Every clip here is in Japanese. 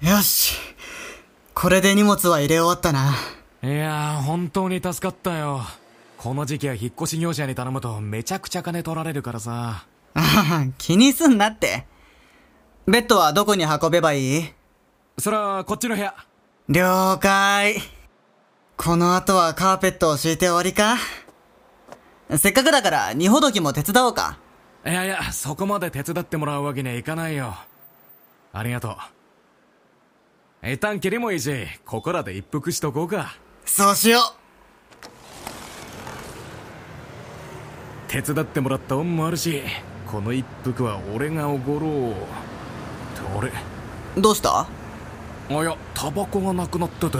よし。これで荷物は入れ終わったな。いやー、本当に助かったよ。この時期は引っ越し業者に頼むとめちゃくちゃ金取られるからさ。気にすんなって。ベッドはどこに運べばいい？そら、こっちの部屋。了解。この後はカーペットを敷いて終わりかせっかくだから荷ほどきも手伝おうか。いやいや、そこまで手伝ってもらうわけにはいかないよ。ありがとう。一旦切りもいいし、ここらで一服しとこうか。そうしよ手伝ってもらった恩もあるし、この一服は俺がおごろう。ってあれ？う。どうした？あいや、タバコがなくなってて。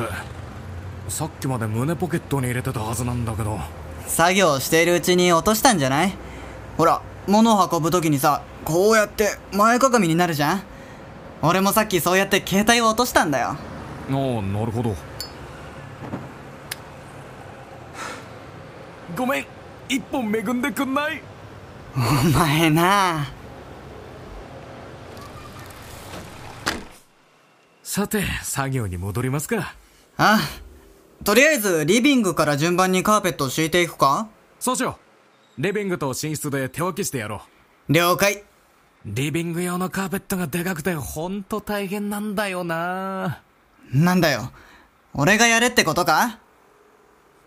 さっきまで胸ポケットに入れてたはずなんだけど。作業しているうちに落としたんじゃない？ほら、物を運ぶときにさ、こうやって前かがみになるじゃん俺もさっきそうやって携帯を落としたんだよ。ああ、なるほど。ごめん、一本恵んでくんない？お前なさて、作業に戻りますか。あ、とりあえずリビングから順番にカーペットを敷いていくか？そうしよう。リビングと寝室で手分けしてやろ了解。う。リビング用のカーペットがでかくてほんと大変なんだよななんだよ。俺がやれってことか？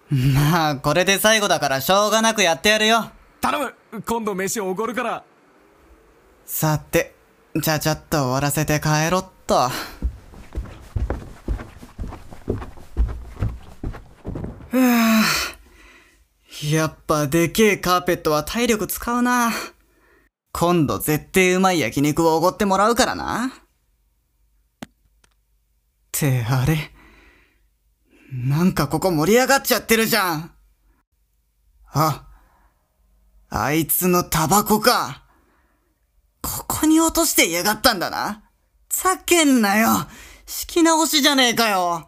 まあ、これで最後だからしょうがなくやってやるよ。頼む今度飯おごるから。さて、ちゃちゃっと終わらせて帰ろっと。ふぅやっぱでけえカーペットは体力使うな。今度絶対うまい焼肉をおごってもらうからな。ってあれなんかここ盛り上がっちゃってるじゃん。あ、あいつのタバコか。ここに落として嫌がったんだな。ざけんなよ。敷き直しじゃねえかよ。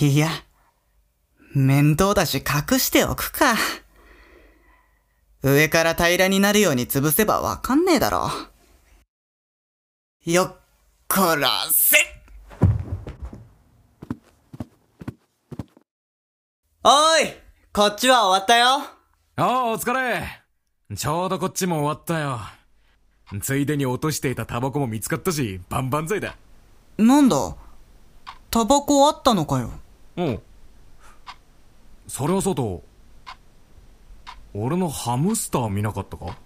いや、面倒だし隠しておくか。上から平らになるように潰せばわかんねえだろ。よっこらせおいこっちは終わったよああ、お疲れ。ちょうどこっちも終わったよ。ついでに落としていたタバコも見つかったし、バンバン剤だ。なんだ？タバコあったのかよ。うん。それはそうと、俺のハムスター見なかったか？